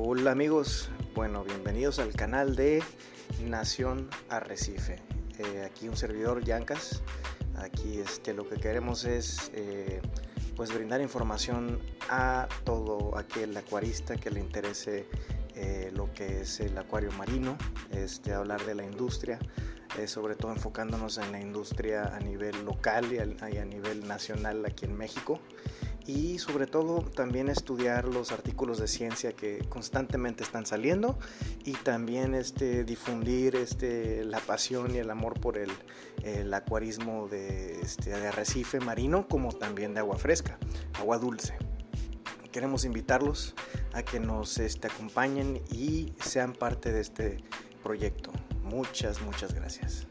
Hola amigos, bueno, bienvenidos al canal de Nación Arrecife. Eh, aquí un servidor Yancas. Aquí este, lo que queremos es eh, pues brindar información a todo aquel acuarista que le interese eh, lo que es el acuario marino, este, hablar de la industria, sobre todo enfocándonos en la industria a nivel local y a nivel nacional aquí en México y sobre todo también estudiar los artículos de ciencia que constantemente están saliendo y también este, difundir este, la pasión y el amor por el, acuarismo de, este, de arrecife marino como también de agua fresca, agua dulce. Queremos invitarlos a que nos este, acompañen y sean parte de este proyecto. Muchas, muchas gracias.